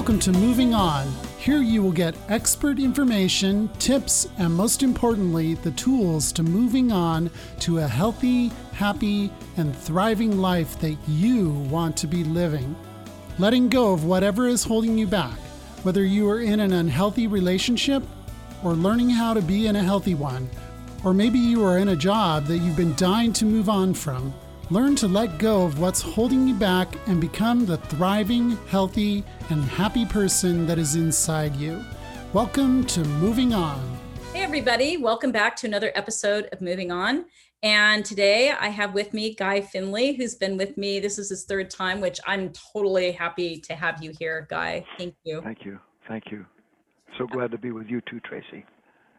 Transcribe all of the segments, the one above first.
Welcome to Moving On. Here you will get expert information, tips, and most importantly, the tools to moving on to a healthy, happy, and thriving life that you want to be living. Letting go of whatever is holding you back, whether you are in an unhealthy relationship or learning how to be in a healthy one, or maybe you are in a job that you've been dying to move on from. Learn to let go of what's holding you back and become the thriving, healthy, and happy person that is inside you. Welcome to Moving On. Hey, everybody. Welcome back to another episode of Moving On. And today I have with me Guy Finley, who's been with me. This is his third time, which I'm totally happy to have you here, Guy. Thank you. Thank you. Thank you. So glad to be with you too, Tracy.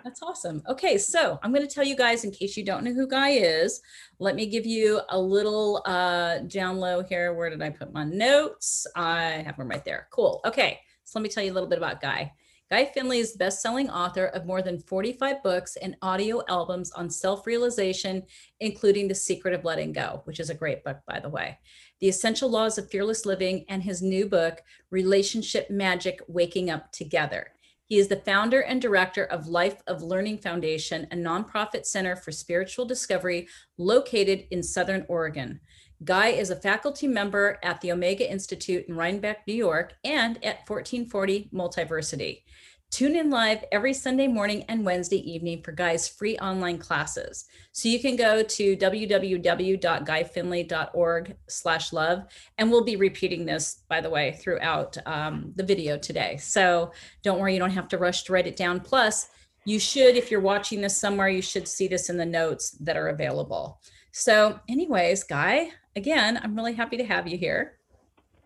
That's awesome. Okay, so I'm going to tell you guys, in case you don't know who Guy is, let me give you a little uh, down low here. Where did I put my notes? I have them right there. Cool. Okay, so let me tell you a little bit about Guy. Guy Finley is the best-selling author of more than 45 books and audio albums on self-realization, including The Secret of Letting Go, which is a great book, by the way. The Essential Laws of Fearless Living, and his new book, Relationship Magic Waking Up Together. He is the founder and director of Life of Learning Foundation, a nonprofit center for spiritual discovery located in Southern Oregon. Guy is a faculty member at the Omega Institute in Rhinebeck, New York, and at 1440 Multiversity. Tune in live every Sunday morning and Wednesday evening for Guy's free online classes. So you can go to www.guyfinley.org slash love. And we'll be repeating this, by the way, throughout um, the video today. So don't worry, you don't have to rush to write it down. Plus, you should, if you're watching this somewhere, you should see this in the notes that are available. So anyways, Guy, again, I'm really happy to have you here.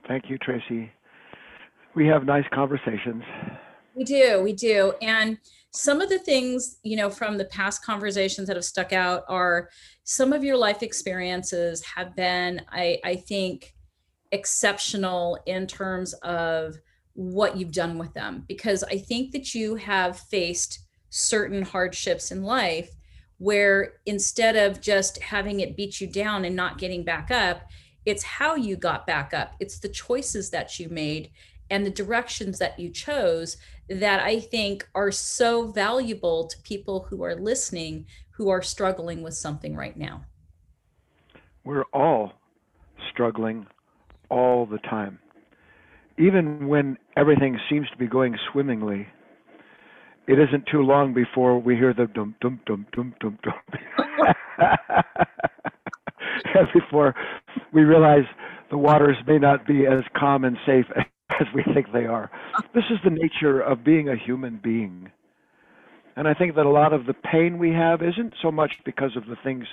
Thank you, Tracy. We have nice conversations. We do, we do. And some of the things, you know, from the past conversations that have stuck out are some of your life experiences have been, I, I think, exceptional in terms of what you've done with them. Because I think that you have faced certain hardships in life where instead of just having it beat you down and not getting back up, it's how you got back up. It's the choices that you made and the directions that you chose that I think are so valuable to people who are listening who are struggling with something right now. We're all struggling all the time. Even when everything seems to be going swimmingly, it isn't too long before we hear the dum dum dum dum dum dum. before we realize the waters may not be as calm and safe as we think they are. This is the nature of being a human being. And I think that a lot of the pain we have isn't so much because of the things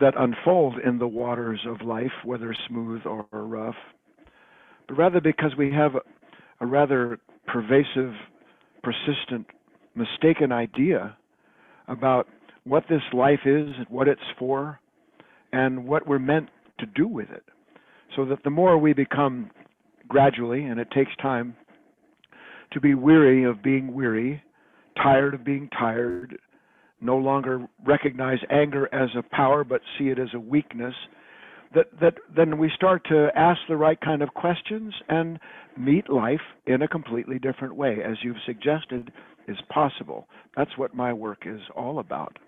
that unfold in the waters of life, whether smooth or rough, but rather because we have a, rather pervasive, persistent, mistaken idea about what this life is, what it's for, and what we're meant to do with it. So that the more we become gradually, and it takes time, to be weary of being weary, tired of being tired, no longer recognize anger as a power but see it as a weakness, that, that then we start to ask the right kind of questions and meet life in a completely different way, as you've suggested is possible. That's what my work is all about.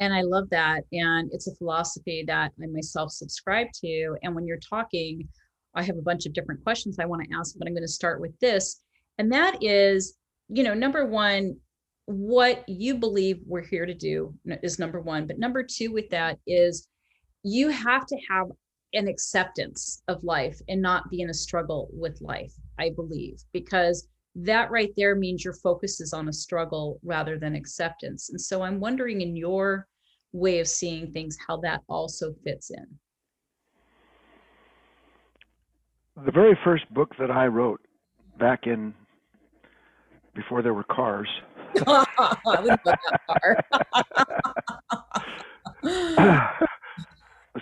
And I love that. And it's a philosophy that I myself subscribe to. And when you're talking, I have a bunch of different questions I want to ask, but I'm going to start with this. And that is, you know, number one, what you believe we're here to do is number one. But number two, with that, is you have to have an acceptance of life and not be in a struggle with life, I believe, because that right there means your focus is on a struggle rather than acceptance. And so I'm wondering, in your way of seeing things, how that also fits in. The very first book that I wrote back in before there were cars. it's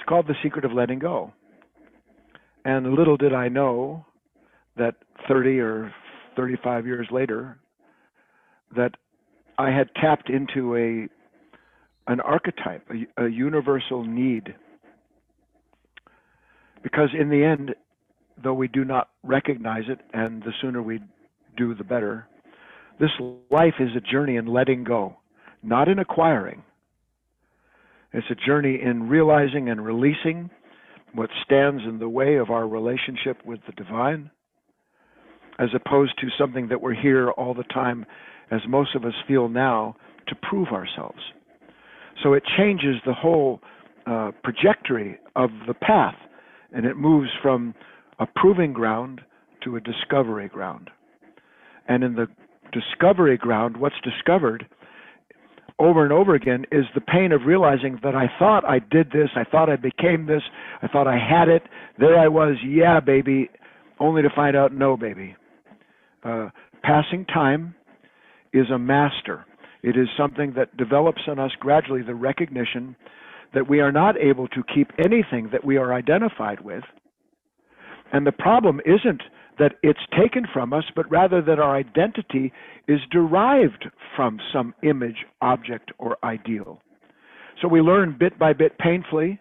called The Secret of Letting Go. And little did I know that 30 or 35 years later that I had tapped into a an archetype, a, a universal need. Because in the end, though we do not recognize it, and the sooner we do, the better. This life is a journey in letting go, not in acquiring. It's a journey in realizing and releasing what stands in the way of our relationship with the divine, as opposed to something that we're here all the time, as most of us feel now, to prove ourselves. So it changes the whole uh, trajectory of the path, and it moves from a proving ground to a discovery ground. And in the discovery ground, what's discovered over and over again is the pain of realizing that I thought I did this, I thought I became this, I thought I had it, there I was, yeah, baby, only to find out, no, baby. Uh, passing time is a master. It is something that develops in us gradually the recognition that we are not able to keep anything that we are identified with. And the problem isn't that it's taken from us, but rather that our identity is derived from some image, object, or ideal. So we learn bit by bit painfully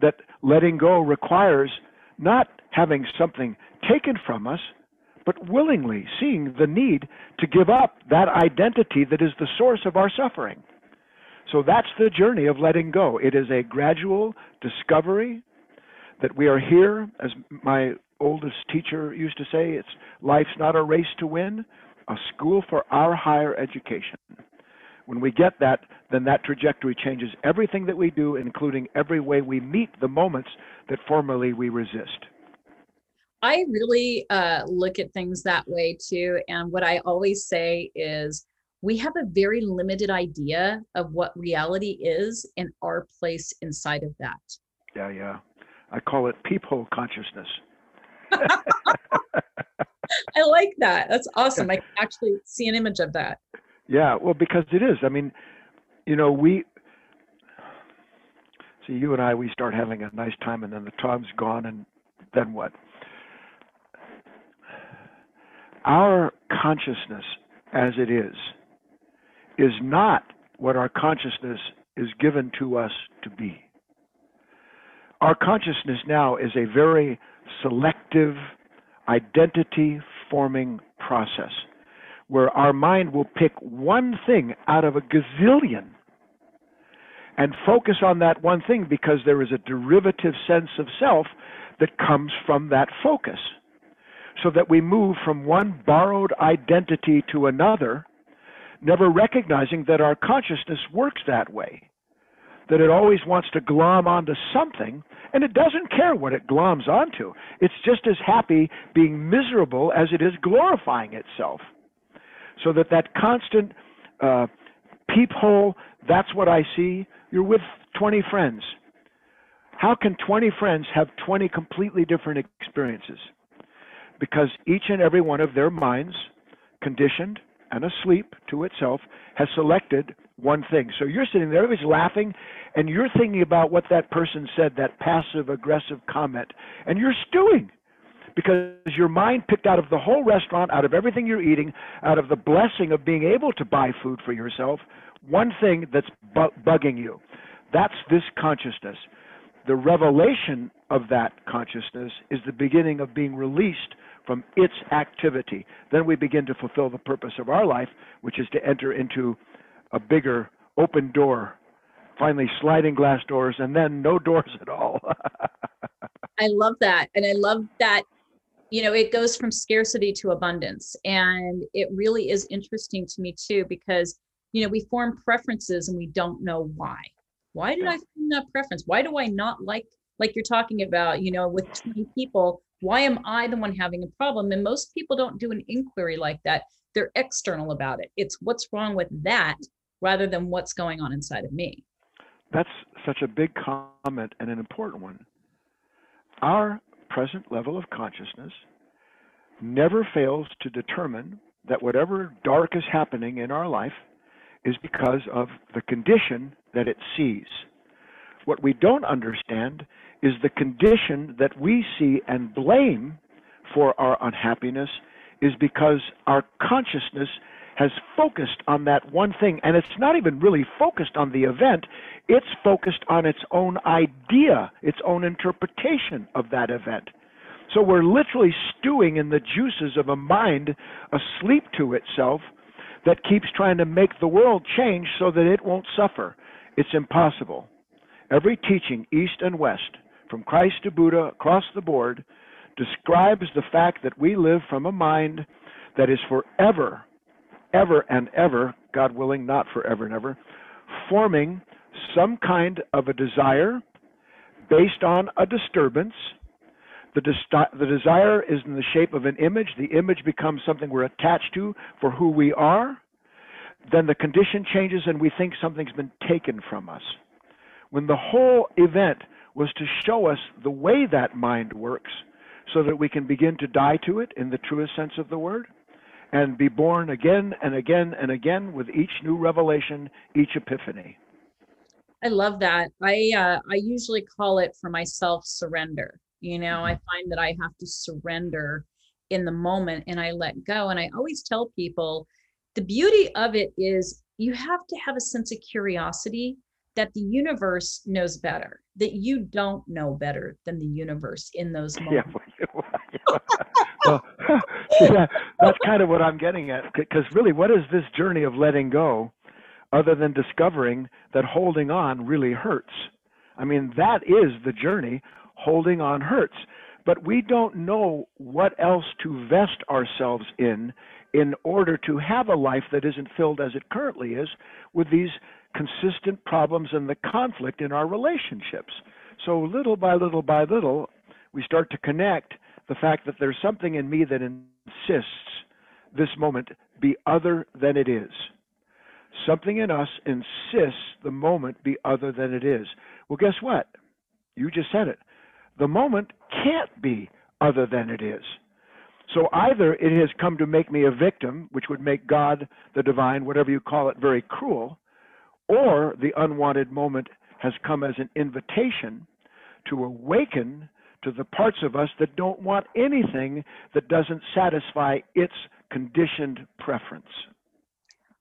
that letting go requires not having something taken from us, but willingly seeing the need to give up that identity that is the source of our suffering. So that's the journey of letting go. It is a gradual discovery that we are here, as my oldest teacher used to say, it's life's not a race to win, a school for our higher education. When we get that, then that trajectory changes everything that we do, including every way we meet the moments that formerly we resist. I really uh, look at things that way too. And what I always say is we have a very limited idea of what reality is and our place inside of that. Yeah, yeah. I call it peephole consciousness. I like that. That's awesome. I can actually see an image of that. Yeah, well, because it is. I mean, you know, we see you and I. We start having a nice time, and then the time's gone, and then what? Our consciousness, as it is, is not what our consciousness is given to us to be. Our consciousness now is a very selective identity forming process where our mind will pick one thing out of a gazillion and focus on that one thing because there is a derivative sense of self that comes from that focus. So that we move from one borrowed identity to another, never recognizing that our consciousness works that way that it always wants to glom onto something, and it doesn't care what it gloms onto. It's just as happy being miserable as it is glorifying itself. So that that constant uh, peephole, that's what I see. You're with 20 friends. How can 20 friends have 20 completely different experiences? Because each and every one of their minds, conditioned and asleep to itself, has selected one thing. So you're sitting there, everybody's laughing, and you're thinking about what that person said, that passive aggressive comment, and you're stewing because your mind picked out of the whole restaurant, out of everything you're eating, out of the blessing of being able to buy food for yourself, one thing that's bu- bugging you. That's this consciousness. The revelation of that consciousness is the beginning of being released from its activity. Then we begin to fulfill the purpose of our life, which is to enter into a bigger open door, finally sliding glass doors, and then no doors at all. I love that. And I love that, you know, it goes from scarcity to abundance. And it really is interesting to me too, because, you know, we form preferences and we don't know why. Why did I form that preference? Why do I not like, like you're talking about, you know, with 20 people, why am I the one having a problem? And most people don't do an inquiry like that. They're external about it. It's what's wrong with that rather than what's going on inside of me. That's such a big comment and an important one. Our present level of consciousness never fails to determine that whatever dark is happening in our life is because of the condition that it sees. What we don't understand is the condition that we see and blame for our unhappiness is because our consciousness has focused on that one thing. And it's not even really focused on the event, it's focused on its own idea, its own interpretation of that event. So we're literally stewing in the juices of a mind asleep to itself that keeps trying to make the world change so that it won't suffer. It's impossible. Every teaching, east and west, from Christ to Buddha, across the board, describes the fact that we live from a mind that is forever, ever and ever, God willing, not forever and ever, forming some kind of a desire based on a disturbance. The, the desire is in the shape of an image. The image becomes something we're attached to for who we are. Then the condition changes and we think something's been taken from us. When the whole event was to show us the way that mind works so that we can begin to die to it in the truest sense of the word and be born again and again and again with each new revelation, each epiphany. I love that. I uh, I usually call it for myself surrender. You know, I find that I have to surrender in the moment and I let go. And I always tell people the beauty of it is you have to have a sense of curiosity that the universe knows better, that you don't know better than the universe in those moments. Yeah, well, yeah, that's kind of what I'm getting at. Because really, what is this journey of letting go other than discovering that holding on really hurts? I mean, that is the journey. Holding on hurts. But we don't know what else to vest ourselves in in order to have a life that isn't filled as it currently is with these consistent problems and the conflict in our relationships. So, little by little by little, we start to connect the fact that there's something in me that insists this moment be other than it is. Something in us insists the moment be other than it is. Well, guess what? You just said it. The moment can't be other than it is. So either it has come to make me a victim, which would make God, the divine, whatever you call it, very cruel, or the unwanted moment has come as an invitation to awaken to the parts of us that don't want anything that doesn't satisfy its conditioned preference.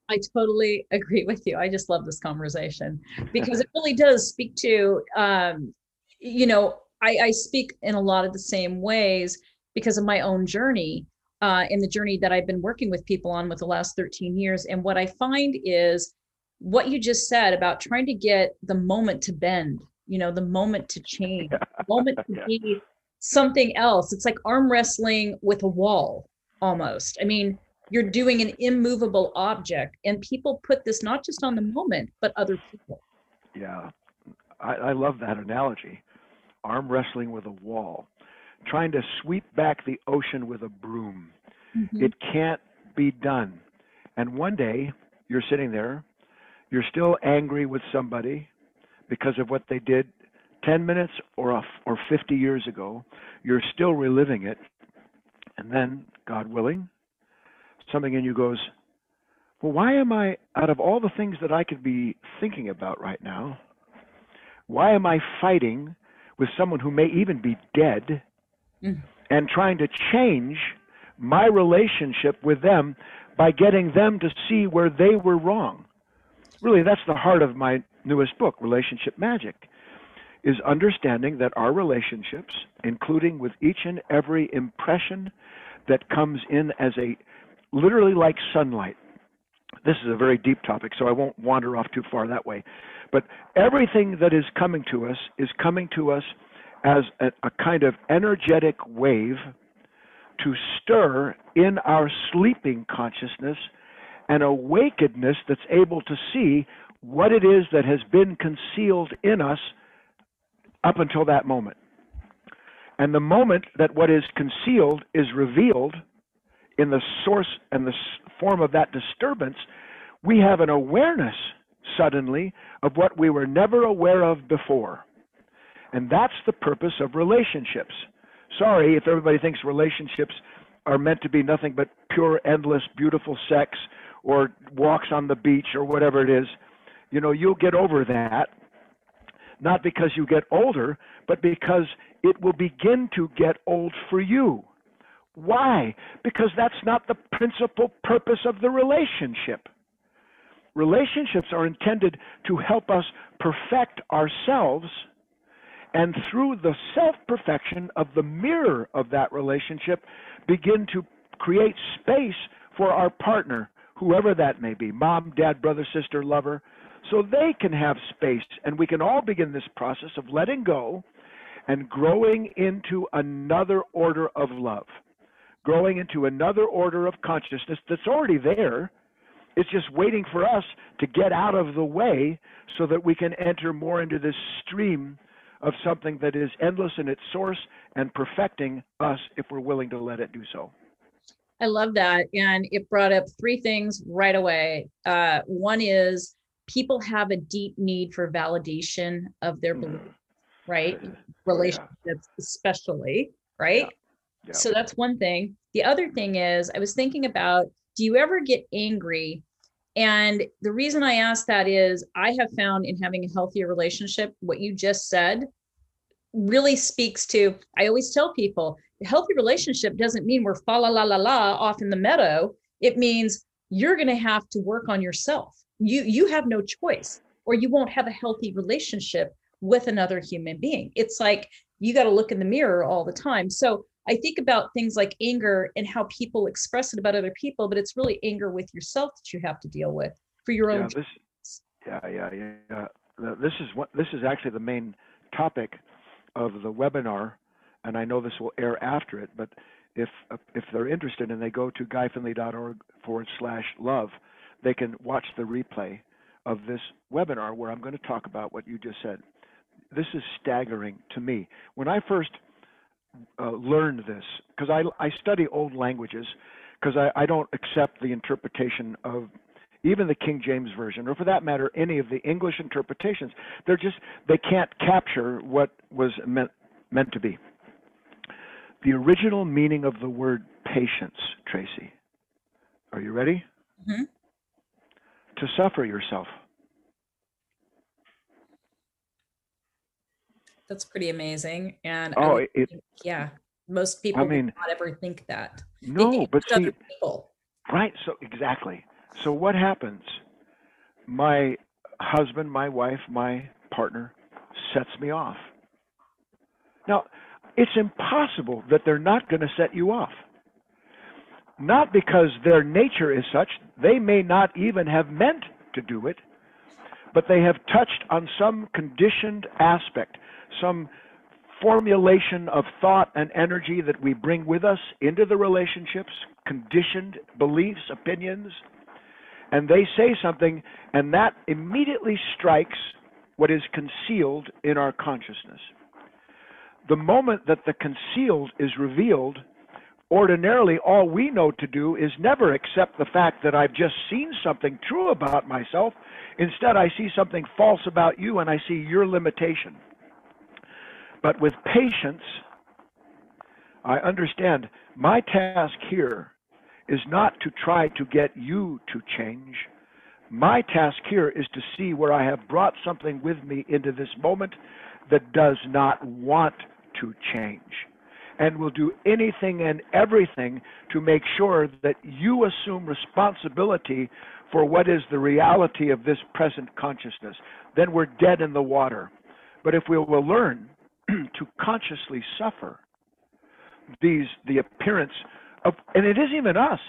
I totally agree with you. I just love this conversation because it really does speak to, um, you know, I, I, speak in a lot of the same ways because of my own journey uh, in the journey that I've been working with people on with the last 13 years. And what I find is what you just said about trying to get the moment to bend, you know, the moment to change, the moment to yeah. be something else. It's like arm wrestling with a wall almost. I mean, you're doing an immovable object, and people put this not just on the moment, but other people. Yeah, I, I love that analogy. Arm wrestling with a wall, trying to sweep back the ocean with a broom. Mm-hmm. It can't be done. And one day you're sitting there you're still angry with somebody because of what they did 10 minutes or a, or 50 years ago, you're still reliving it. And then, God willing, something in you goes, Well, why am I, out of all the things that I could be thinking about right now, why am I fighting with someone who may even be dead mm. and trying to change my relationship with them by getting them to see where they were wrong? really that's the heart of my newest book, Relationship Magic, is understanding that our relationships, including with each and every impression that comes in as a literally like sunlight. This is a very deep topic, so I won't wander off too far that way. But everything that is coming to us is coming to us as a, a kind of energetic wave to stir in our sleeping consciousness an awakenedness that's able to see what it is that has been concealed in us up until that moment. And the moment that what is concealed is revealed in the source and the form of that disturbance, we have an awareness suddenly of what we were never aware of before. And that's the purpose of relationships. Sorry if everybody thinks relationships are meant to be nothing but pure, endless, beautiful sex or walks on the beach or whatever it is, you know, you'll get over that. Not because you get older, but because it will begin to get old for you. Why? Because that's not the principal purpose of the relationship. Relationships are intended to help us perfect ourselves and through the self perfection of the mirror of that relationship, begin to create space for our partner, whoever that may be mom, dad, brother, sister, lover so they can have space and we can all begin this process of letting go and growing into another order of love, growing into another order of consciousness that's already there. It's just waiting for us to get out of the way so that we can enter more into this stream of something that is endless in its source and perfecting us if we're willing to let it do so. I love that. And it brought up three things right away. Uh, one is people have a deep need for validation of their mm. belief, right? Oh, Relationships, especially, right? Yeah. So that's one thing. The other thing is, I was thinking about do you ever get angry? And the reason I ask that is, I have found in having a healthier relationship, what you just said really speaks to. I always tell people, a healthy relationship doesn't mean we're fa la la la la off in the meadow. It means you're going to have to work on yourself. You you have no choice, or you won't have a healthy relationship with another human being. It's like you got to look in the mirror all the time. So I think about things like anger and how people express it about other people, but it's really anger with yourself that you have to deal with for your own. Yeah, this, yeah, yeah, yeah. yeah. This is what this is actually the main topic of the webinar, and I know this will air after it. But if if they're interested and they go to guyfinley.org forward slash love, they can watch the replay of this webinar where I'm going to talk about what you just said. This is staggering to me. When I first uh, learned this, because I, I study old languages, because I, I don't accept the interpretation of even the King James Version, or for that matter, any of the English interpretations. They're just, they can't capture what was meant, meant to be. The original meaning of the word patience, Tracy. Are you ready? Mhm. To suffer yourself. That's pretty amazing. And Oh, would it, yeah, most people mean, would not ever think that. No, think but see, people. Right. So exactly. So what happens? My husband, my wife, my partner sets me off. Now, it's impossible that they're not going to set you off. Not because their nature is such, they may not even have meant to do it, but they have touched on some conditioned aspect, some formulation of thought and energy that we bring with us into the relationships, conditioned beliefs, opinions, and they say something, and that immediately strikes what is concealed in our consciousness. The moment that the concealed is revealed, ordinarily all we know to do is never accept the fact that I've just seen something true about myself. Instead, I see something false about you and I see your limitation. But with patience, I understand my task here is not to try to get you to change. My task here is to see where I have brought something with me into this moment that does not want to change and will do anything and everything to make sure that you assume responsibility for what is the reality of this present consciousness. Then we're dead in the water. But if we will learn to consciously suffer these the appearance of and it isn't even us.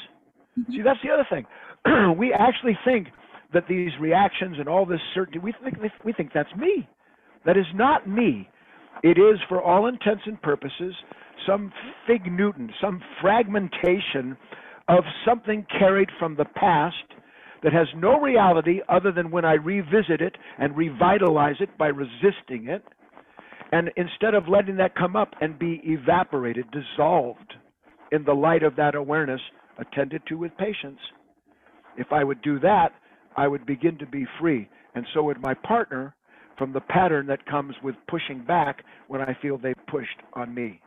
Mm-hmm. See that's the other thing. We actually think that these reactions and all this certainty we think we think that's me. That is not me. It is for all intents and purposes some fig newton some fragmentation of something carried from the past that has no reality other than when i revisit it and revitalize it by resisting it and instead of letting that come up and be evaporated, dissolved in the light of that awareness, attended to with patience, if I would do that, I would begin to be free. And so would my partner from the pattern that comes with pushing back when I feel they've pushed on me.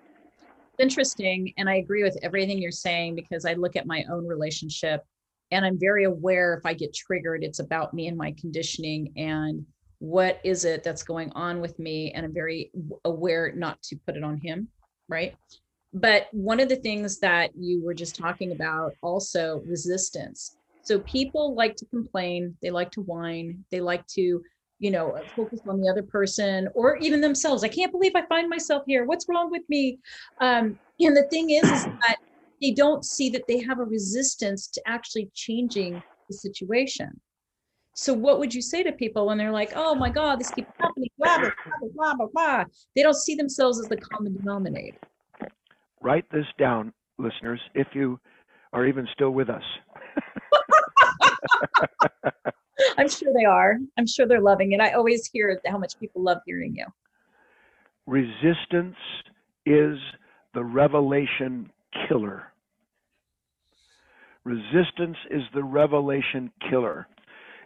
Interesting. And I agree with everything you're saying because I look at my own relationship and I'm very aware if I get triggered, it's about me and my conditioning and what is it that's going on with me and i'm very aware not to put it on him right but one of the things that you were just talking about also resistance so people like to complain they like to whine they like to you know, focus on the other person or even themselves. I can't believe I find myself here. What's wrong with me? Um, and the thing is, is that they don't see that they have a resistance to actually changing the situation. So what would you say to people when they're like, oh my God, this keeps happening, blah, blah, blah, blah, blah, blah. They don't see themselves as the common denominator. Write this down, listeners, if you are even still with us. I'm sure they are. I'm sure they're loving it. I always hear how much people love hearing you. Resistance is the revelation killer. Resistance is the revelation killer.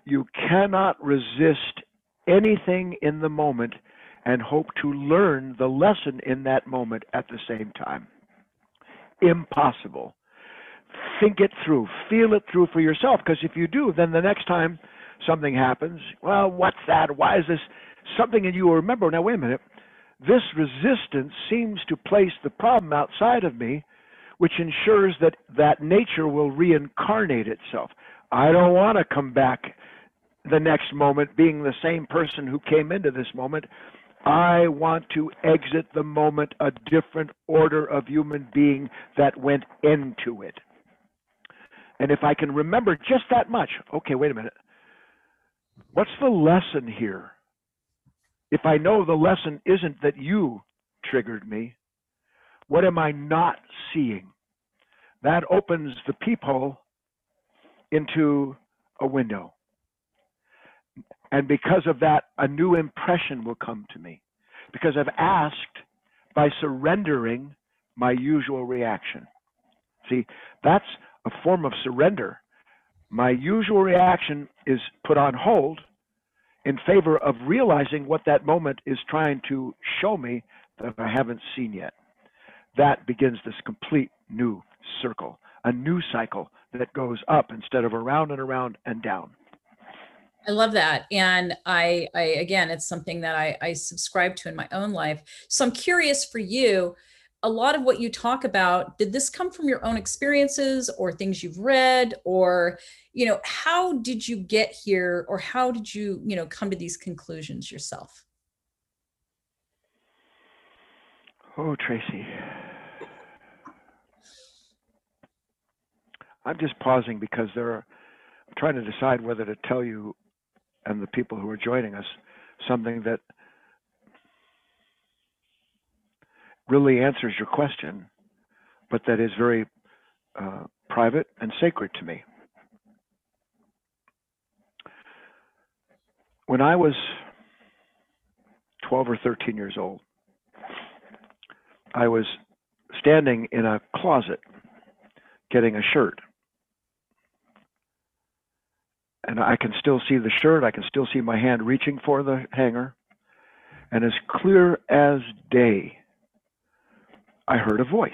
You cannot resist anything in the moment and hope to learn the lesson in that moment at the same time. Impossible. Think it through, feel it through for yourself, because if you do, then the next time something happens, well, what's that? Why is this? Something in you will remember, now wait a minute, this resistance seems to place the problem outside of me, which ensures that that nature will reincarnate itself. I don't want to come back the next moment being the same person who came into this moment. I want to exit the moment a different order of human being that went into it. And if I can remember just that much, okay, wait a minute. What's the lesson here? If I know the lesson isn't that you triggered me, what am I not seeing? That opens the peephole into a window. And because of that, a new impression will come to me. Because I've asked by surrendering my usual reaction. See, that's a form of surrender. My usual reaction is put on hold in favor of realizing what that moment is trying to show me that I haven't seen yet. That begins this complete new circle, a new cycle that goes up instead of around and around and down. I love that. And I, I again, it's something that I, I subscribe to in my own life. So I'm curious for you, a lot of what you talk about, did this come from your own experiences or things you've read or, you know, how did you get here or how did you, you know, come to these conclusions yourself? Oh, Tracy. I'm just pausing because there are, I'm trying to decide whether to tell you and the people who are joining us something that really answers your question, but that is very uh, private and sacred to me. When I was 12 or 13 years old, I was standing in a closet getting a shirt. And I can still see the shirt, I can still see my hand reaching for the hanger. And as clear as day, I heard a voice.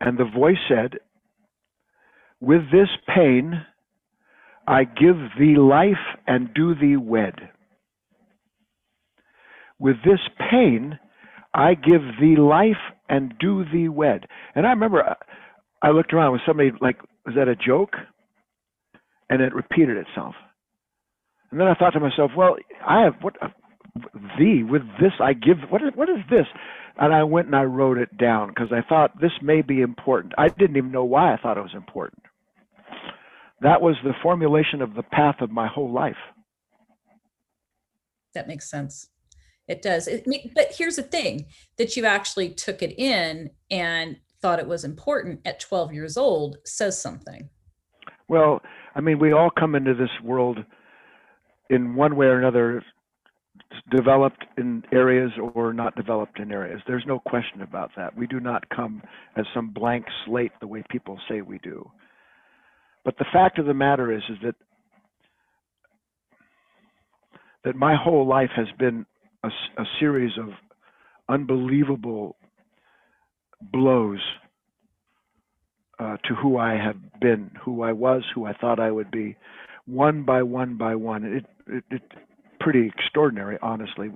And the voice said, With this pain, I give thee life and do thee wed. With this pain, I give thee life and do thee wed. And I remember uh, I looked around with somebody like, was that a joke? And it repeated itself. And then I thought to myself, well, I have what thee with this I give what is what is this? And I went and I wrote it down because I thought this may be important. I didn't even know why I thought it was important. That was the formulation of the path of my whole life. That makes sense. It does. It, but here's the thing that you actually took it in and thought it was important at 12 years old says something. Well, I mean, we all come into this world in one way or another developed in areas or not developed in areas. There's no question about that. We do not come as some blank slate the way people say we do. But the fact of the matter is, is that that my whole life has been a, a series of unbelievable blows uh, to who I have been, who I was, who I thought I would be, one by one by one. It, it, it pretty extraordinary, honestly.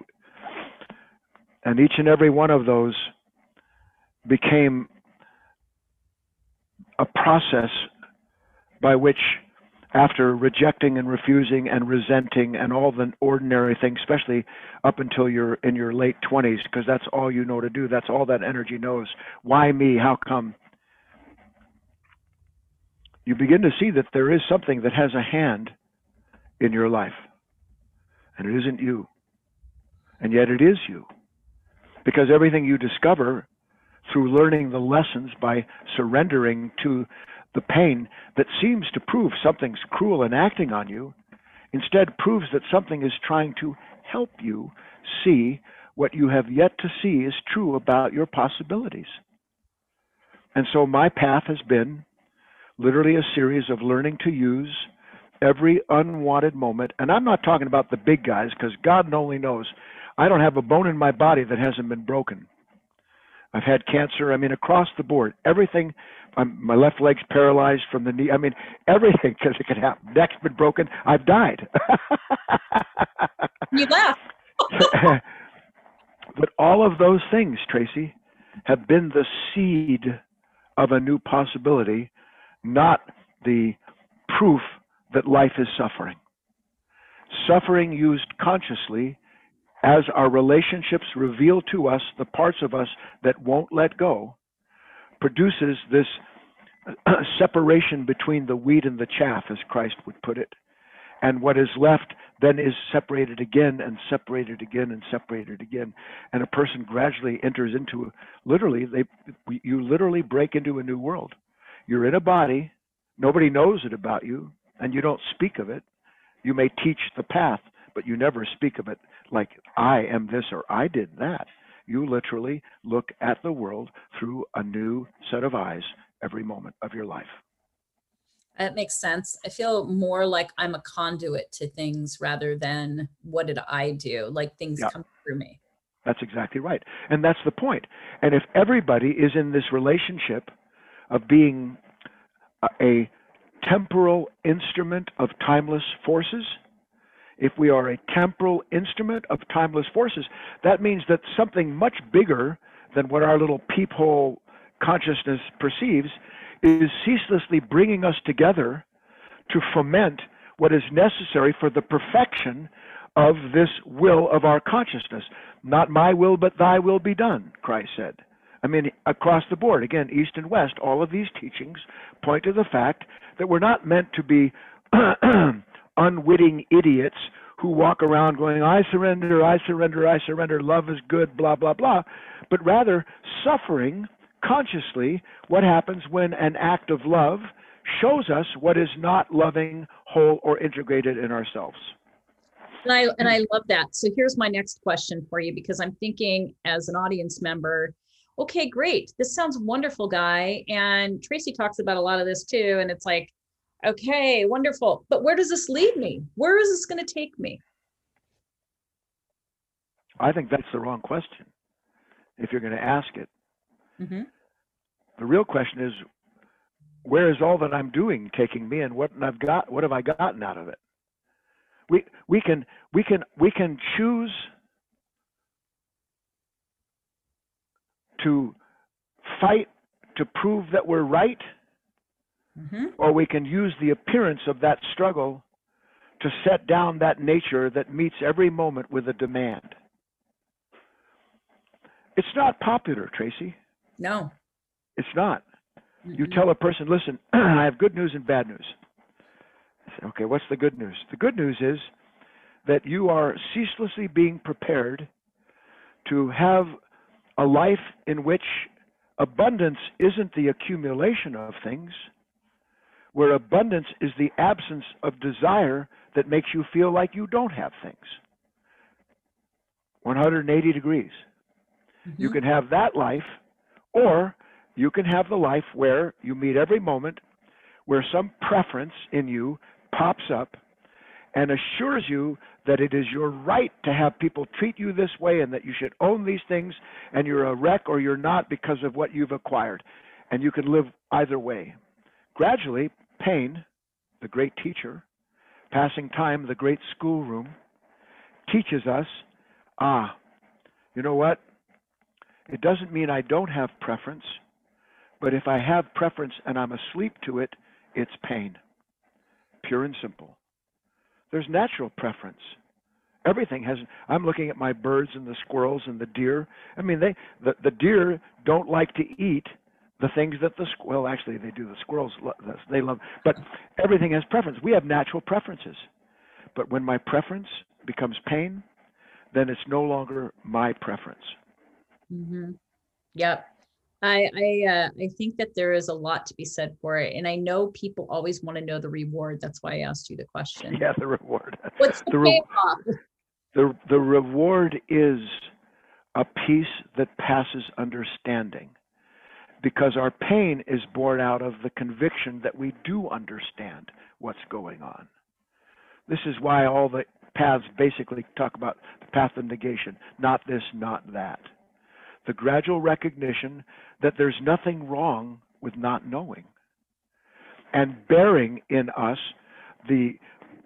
And each and every one of those became a process by which after rejecting and refusing and resenting and all the ordinary things, especially up until you're in your late 20s, because that's all you know to do. That's all that energy knows. Why me? How come? You begin to see that there is something that has a hand in your life, and it isn't you. And yet it is you. Because everything you discover through learning the lessons by surrendering to the pain that seems to prove something's cruel and acting on you instead proves that something is trying to help you see what you have yet to see is true about your possibilities. And so my path has been literally a series of learning to use every unwanted moment. And I'm not talking about the big guys because God only knows I don't have a bone in my body that hasn't been broken. I've had cancer. I mean, across the board, everything. I'm, my left leg's paralyzed from the knee. I mean, everything because it can happen. Neck's been broken. I've died. you laugh. but all of those things, Tracy, have been the seed of a new possibility, not the proof that life is suffering. Suffering used consciously as our relationships reveal to us the parts of us that won't let go, produces this separation between the wheat and the chaff, as Christ would put it. And what is left then is separated again and separated again and separated again. And a person gradually enters into literally, they, you literally break into a new world. You're in a body, nobody knows it about you, and you don't speak of it. You may teach the path, but you never speak of it like I am this or I did that. You literally look at the world through a new set of eyes every moment of your life. That makes sense. I feel more like I'm a conduit to things rather than what did I do? Like things yeah. come through me. That's exactly right. And that's the point. And if everybody is in this relationship of being a, a temporal instrument of timeless forces, if we are a temporal instrument of timeless forces, that means that something much bigger than what our little peephole consciousness perceives is ceaselessly bringing us together to foment what is necessary for the perfection of this will of our consciousness. Not my will, but thy will be done, Christ said. I mean, across the board, again, East and West, all of these teachings point to the fact that we're not meant to be unwitting idiots who walk around going, I surrender, I surrender, I surrender, love is good, blah, blah, blah, but rather suffering consciously what happens when an act of love shows us what is not loving, whole, or integrated in ourselves. And I and I love that. So here's my next question for you because I'm thinking as an audience member, okay, great. This sounds wonderful, guy. And Tracy talks about a lot of this too. And it's like, Okay, wonderful. But where does this lead me? Where is this going to take me? I think that's the wrong question if you're going to ask it. Mm-hmm. The real question is where is all that I'm doing taking me and what I've got what have I gotten out of it? We we can we can we can choose to fight to prove that we're right Mm-hmm. Or we can use the appearance of that struggle to set down that nature that meets every moment with a demand. It's not popular, Tracy. No. It's not. Mm-hmm. You tell a person, listen, I have good news and bad news. I Say, okay, what's the good news? The good news is that you are ceaselessly being prepared to have a life in which abundance isn't the accumulation of things, where abundance is the absence of desire that makes you feel like you don't have things. 180 degrees. Mm-hmm. You can have that life, or you can have the life where you meet every moment where some preference in you pops up and assures you that it is your right to have people treat you this way and that you should own these things and you're a wreck or you're not because of what you've acquired. And you can live either way. Gradually, Pain, the great teacher, passing time, the great schoolroom, teaches us ah, you know what? It doesn't mean I don't have preference, but if I have preference and I'm asleep to it, it's pain, pure and simple. There's natural preference. Everything has. I'm looking at my birds and the squirrels and the deer. I mean, they the, the deer don't like to eat the things that the well actually they do the squirrels they love but everything has preference we have natural preferences but when my preference becomes pain then it's no longer my preference mm-hmm. yep i i uh, i think that there is a lot to be said for it and i know people always want to know the reward that's why i asked you the question yeah the reward what's the, the, re- the the reward is a peace that passes understanding because our pain is born out of the conviction that we do understand what's going on. This is why all the paths basically talk about the path of negation not this, not that. The gradual recognition that there's nothing wrong with not knowing. And bearing in us the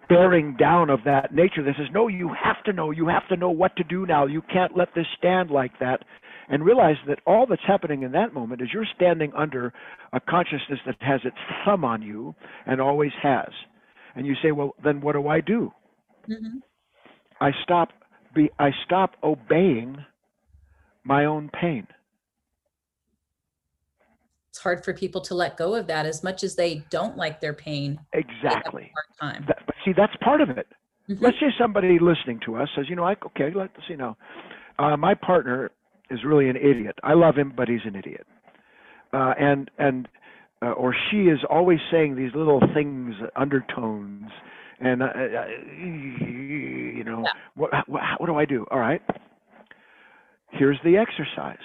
bearing down of that nature that says, no, you have to know, you have to know what to do now. You can't let this stand like that and realize that all that's happening in that moment is you're standing under a consciousness that has its thumb on you and always has. And you say, well, then what do I do? Mm-hmm. I stop be I stop obeying my own pain. It's hard for people to let go of that as much as they don't like their pain. Exactly. That, but see, that's part of it. Mm-hmm. Let's say somebody listening to us says, you know, I, okay, let's see now. Uh, my partner is really an idiot. I love him, but he's an idiot. Uh, and and uh, or she is always saying these little things, undertones, and uh, uh you know yeah. what, what what do I do? All right. Here's the exercise.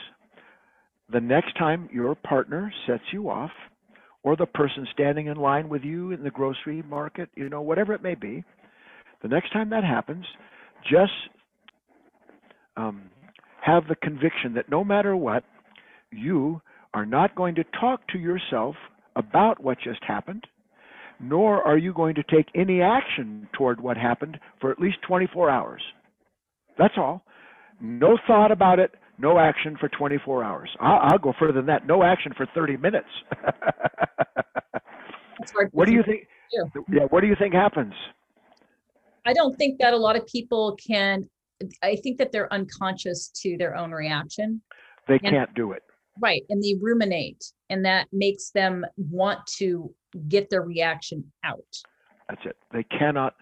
The next time your partner sets you off, or the person standing in line with you in the grocery market, you know, whatever it may be, the next time that happens, just um, have the conviction that no matter what, you are not going to talk to yourself about what just happened, nor are you going to take any action toward what happened for at least 24 hours. That's all. No thought about it, no action for 24 hours. I'll, I'll go further than that. No action for 30 minutes. what do you think? Yeah, what do you think happens? I don't think that a lot of people can I think that they're unconscious to their own reaction. They and, can't do it. Right. And they ruminate, and that makes them want to get their reaction out. That's it. They cannot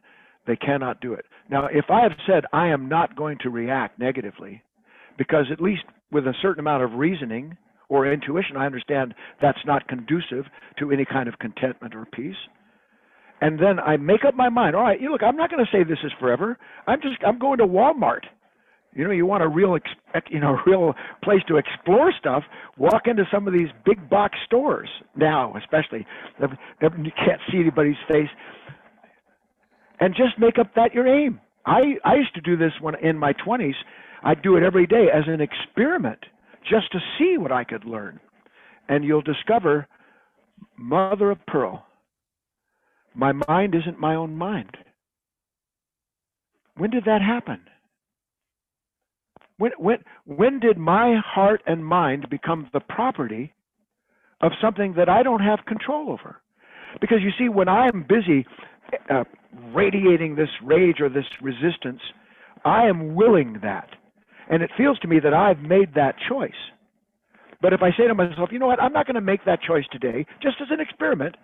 they cannot do it. Now, if I have said I am not going to react negatively, because at least with a certain amount of reasoning or intuition, I understand that's not conducive to any kind of contentment or peace and then I make up my mind. All right, you look, I'm not going to say this is forever. I'm just I'm going to Walmart. You know, you want a real, you know, real place to explore stuff. Walk into some of these big box stores now, especially. You can't see anybody's face, and just make up that your aim. I I used to do this when in my 20s. I'd do it every day as an experiment, just to see what I could learn, and you'll discover, mother of pearl my mind isn't my own mind. When did that happen? When, when, when did my heart and mind become the property of something that I don't have control over? Because you see, when I am busy uh, radiating this rage or this resistance, I am willing that. And it feels to me that I've made that choice. But if I say to myself, you know what, I'm not going to make that choice today, just as an experiment,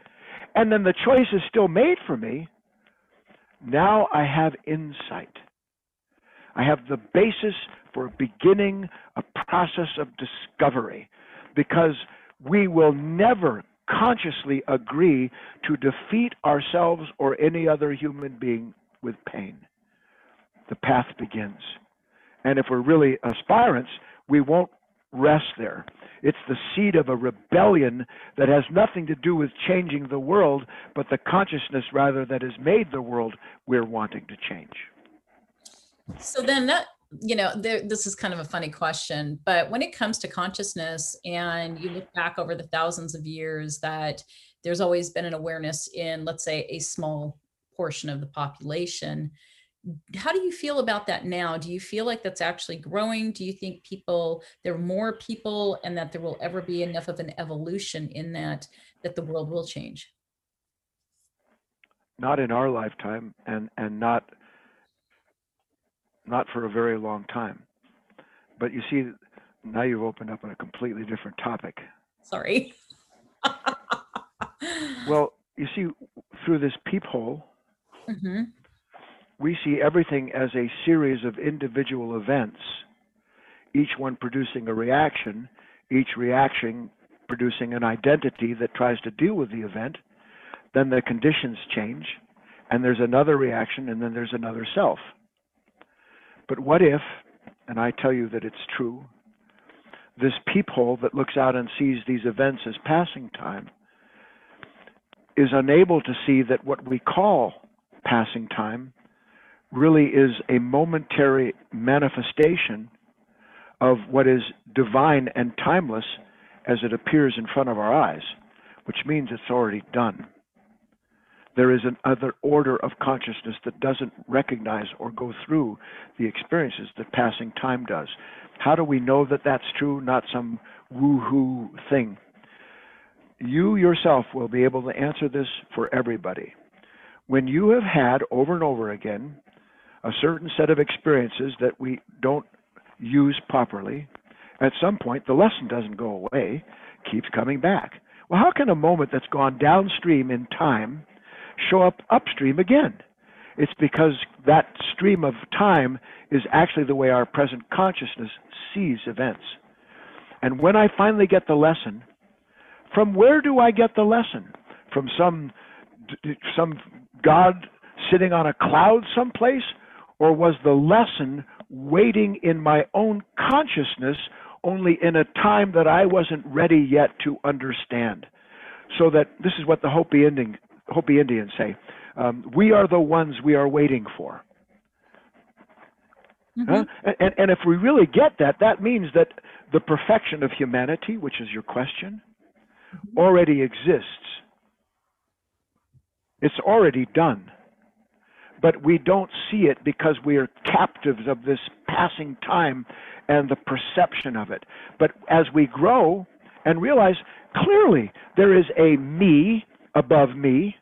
and then the choice is still made for me, now I have insight. I have the basis for beginning a process of discovery because we will never consciously agree to defeat ourselves or any other human being with pain. The path begins. And if we're really aspirants, we won't rest there. It's the seed of a rebellion that has nothing to do with changing the world, but the consciousness rather that has made the world we're wanting to change. So then that you know there, this is kind of a funny question but when it comes to consciousness and you look back over the thousands of years that there's always been an awareness in let's say a small portion of the population how do you feel about that now do you feel like that's actually growing do you think people there are more people and that there will ever be enough of an evolution in that that the world will change not in our lifetime, and and not not for a very long time. But you see, now you've opened up on a completely different topic. Sorry. Well, you see, through this peephole, hmm we see everything as a series of individual events, each one producing a reaction, each reaction producing an identity that tries to deal with the event. Then the conditions change, and there's another reaction, and then there's another self. But what if, and I tell you that it's true, this peephole that looks out and sees these events as passing time is unable to see that what we call passing time really is a momentary manifestation of what is divine and timeless as it appears in front of our eyes, which means it's already done. There is another order of consciousness that doesn't recognize or go through the experiences that passing time does. How do we know that that's true? Not some woo-hoo thing. You yourself will be able to answer this for everybody. When you have had over and over again a certain set of experiences that we don't use properly, at some point the lesson doesn't go away, keeps coming back. Well, how can a moment that's gone downstream in time show up upstream again? It's because that stream of time is actually the way our present consciousness sees events. And when I finally get the lesson, from where do I get the lesson? From some some God sitting on a cloud someplace, or was the lesson waiting in my own consciousness, only in a time that I wasn't ready yet to understand? So that this is what the Hopi, Indian, Hopi Indians say: um, "We are the ones we are waiting for." Mm-hmm. Huh? And, and if we really get that, that means that the perfection of humanity, which is your question, already exists. It's already done. But we don't see it because we are captives of this passing time and the perception of it. But as we grow and realize clearly there is a me above me,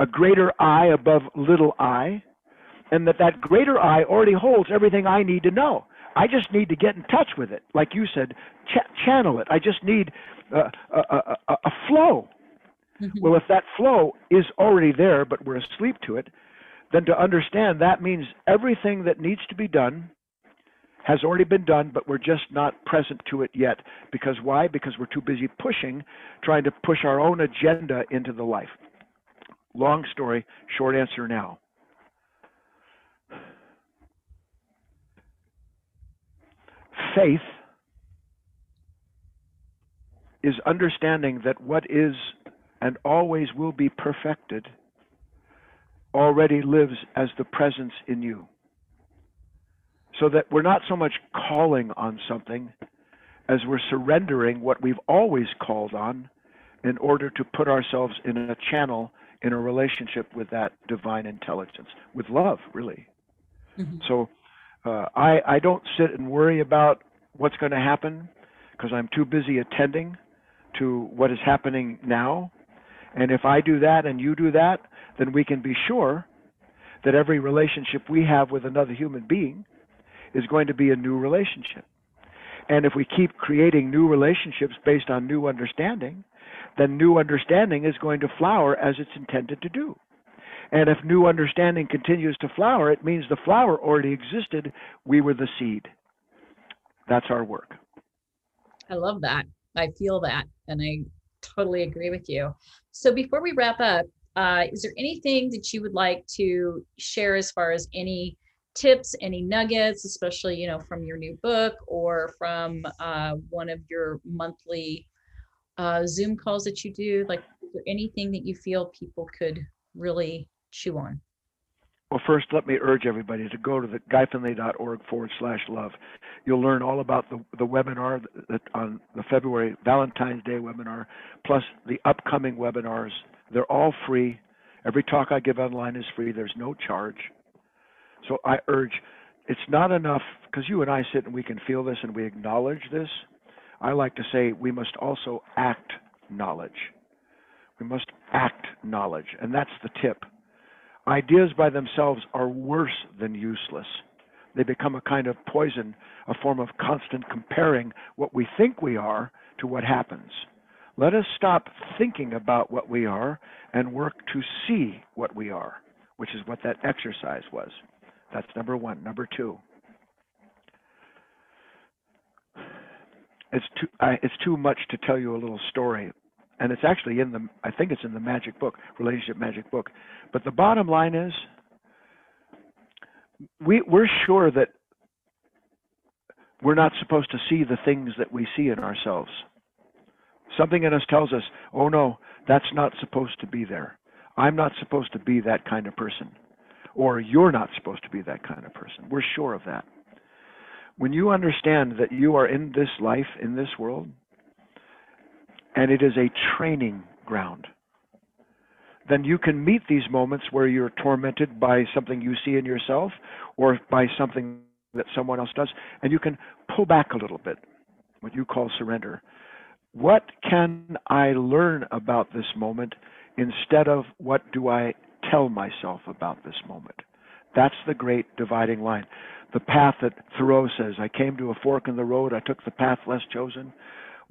a greater I above little i, and that that greater I already holds everything I need to know. I just need to get in touch with it, like you said, ch- channel it. I just need uh, a, a, a, flow. Mhm. Well, if that flow is already there, but we're asleep to it, then to understand that means everything that needs to be done has already been done, but we're just not present to it yet. Because why? Because we're too busy pushing, trying to push our own agenda into the life. Long story, short answer now. Faith is understanding that what is and always will be perfected already lives as the presence in you. So that we're not so much calling on something as we're surrendering what we've always called on in order to put ourselves in a channel in a relationship with that divine intelligence, with love, really. Mhm. So uh, I, I don't sit and worry about what's going to happen because I'm too busy attending to what is happening now. And if I do that and you do that, then we can be sure that every relationship we have with another human being is going to be a new relationship. And if we keep creating new relationships based on new understanding, then new understanding is going to flower as it's intended to do. And if new understanding continues to flower, it means the flower already existed. We were the seed. That's our work. I love that. I feel that. And I totally agree with you. So before we wrap up, uh, is there anything that you would like to share as far as any tips, any nuggets, especially, you know, from your new book or from uh, one of your monthly uh, Zoom calls that you do? Like, anything that you feel people could really chew on? Well, first, let me urge everybody to go to the guyfinley.org forward slash love. You'll learn all about the, the webinar that on the February Valentine's Day webinar, plus the upcoming webinars. They're all free. Every talk I give online is free. There's no charge. So I urge, it's not enough because you and I sit and we can feel this and we acknowledge this. I like to say we must also act knowledge. We must act knowledge, and that's the tip. Ideas by themselves are worse than useless. They become a kind of poison, a form of constant comparing what we think we are to what happens. Let us stop thinking about what we are and work to see what we are, which is what that exercise was. That's number one. Number two, it's too I, it's too much to tell you a little story, and it's actually in the I think it's in the Magic Book, Relationship Magic Book. But the bottom line is, we we're sure that we're not supposed to see the things that we see in ourselves. Something in us tells us, oh no, that's not supposed to be there. I'm not supposed to be that kind of person. Or you're not supposed to be that kind of person. We're sure of that. When you understand that you are in this life, in this world, and it is a training ground, then you can meet these moments where you're tormented by something you see in yourself or by something that someone else does, and you can pull back a little bit, what you call surrender. What can I learn about this moment instead of what do I tell myself about this moment? That's the great dividing line. The path that Thoreau says, I came to a fork in the road, I took the path less chosen.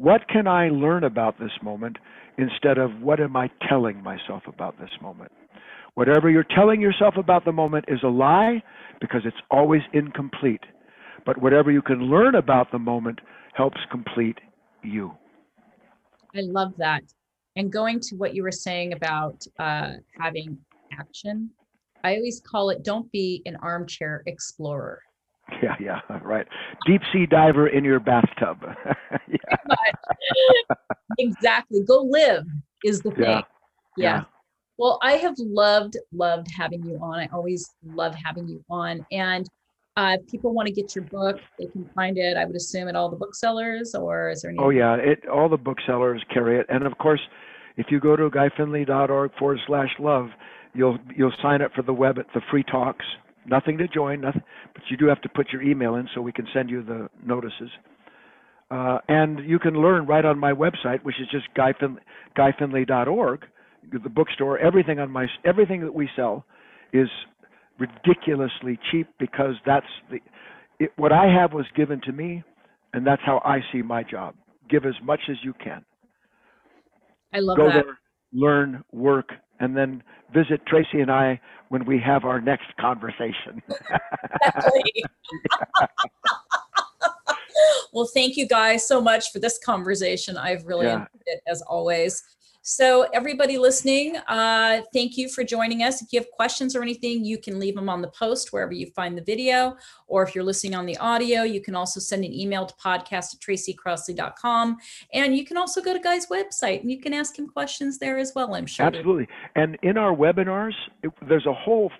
What can I learn about this moment instead of what am I telling myself about this moment? Whatever you're telling yourself about the moment is a lie because it's always incomplete. But whatever you can learn about the moment helps complete you. I love that. And going to what you were saying about uh, having action, I always call it don't be an armchair explorer. Yeah, yeah, right. Deep sea diver in your bathtub. yeah. exactly. Go live is the thing. Yeah. yeah. yeah. Well, I have loved, loved having you on. I always love having you on. And uh, if people want to get your book, they can find it. I would assume at all the booksellers, or is there any? Oh yeah, it all the booksellers carry it, and of course, if you go to guyfinley.org forward slash love, you'll you'll sign up for the web at the free talks. Nothing to join, nothing, but you do have to put your email in so we can send you the notices. Uh, and you can learn right on my website, which is just guyfinley, guyfinley.org, the bookstore. Everything on my everything that we sell is ridiculously cheap because that's the it, what I have was given to me, and that's how I see my job. Give as much as you can. I love Go that. there, learn, work, and then visit Tracy and I when we have our next conversation. Well, thank you guys so much for this conversation. I've really Yeah. enjoyed it as always. So, everybody listening, uh, thank you for joining us. If you have questions or anything, you can leave them on the post wherever you find the video. Or if you're listening on the audio, you can also send an email to podcast at tracycrossley.com. And you can also go to Guy's website and you can ask him questions there as well, I'm sure. Absolutely. And in our webinars, it, there's a whole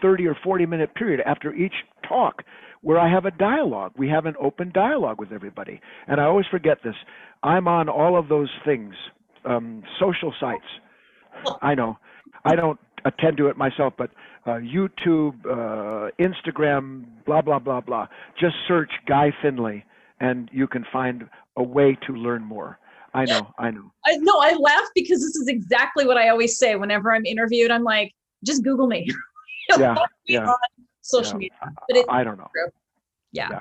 30 or 40 minute period after each talk where I have a dialogue. We have an open dialogue with everybody. And I always forget this. I'm on all of those things, um, social sites. I know. I don't attend to it myself, but uh, YouTube, uh, Instagram, blah, blah, blah, blah. Just search Guy Finley and you can find a way to learn more. I know, I know. I, no, I laugh because this is exactly what I always say whenever I'm interviewed. I'm like, just Google me. Yeah, yeah, social yeah. media. But it, I don't know. yeah. yeah.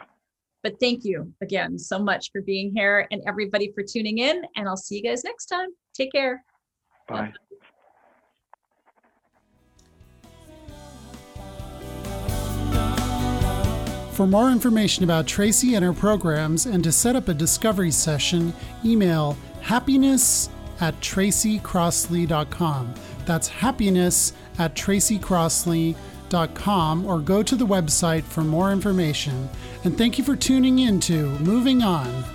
But thank you again so much for being here and everybody for tuning in. And I'll see you guys next time. Take care. Bye. For more information about Tracy and her programs and to set up a discovery session, email happiness at tracycrossley.com. That's happiness at tracycrossley.com or go to the website for more information. And thank you for tuning in to Moving On.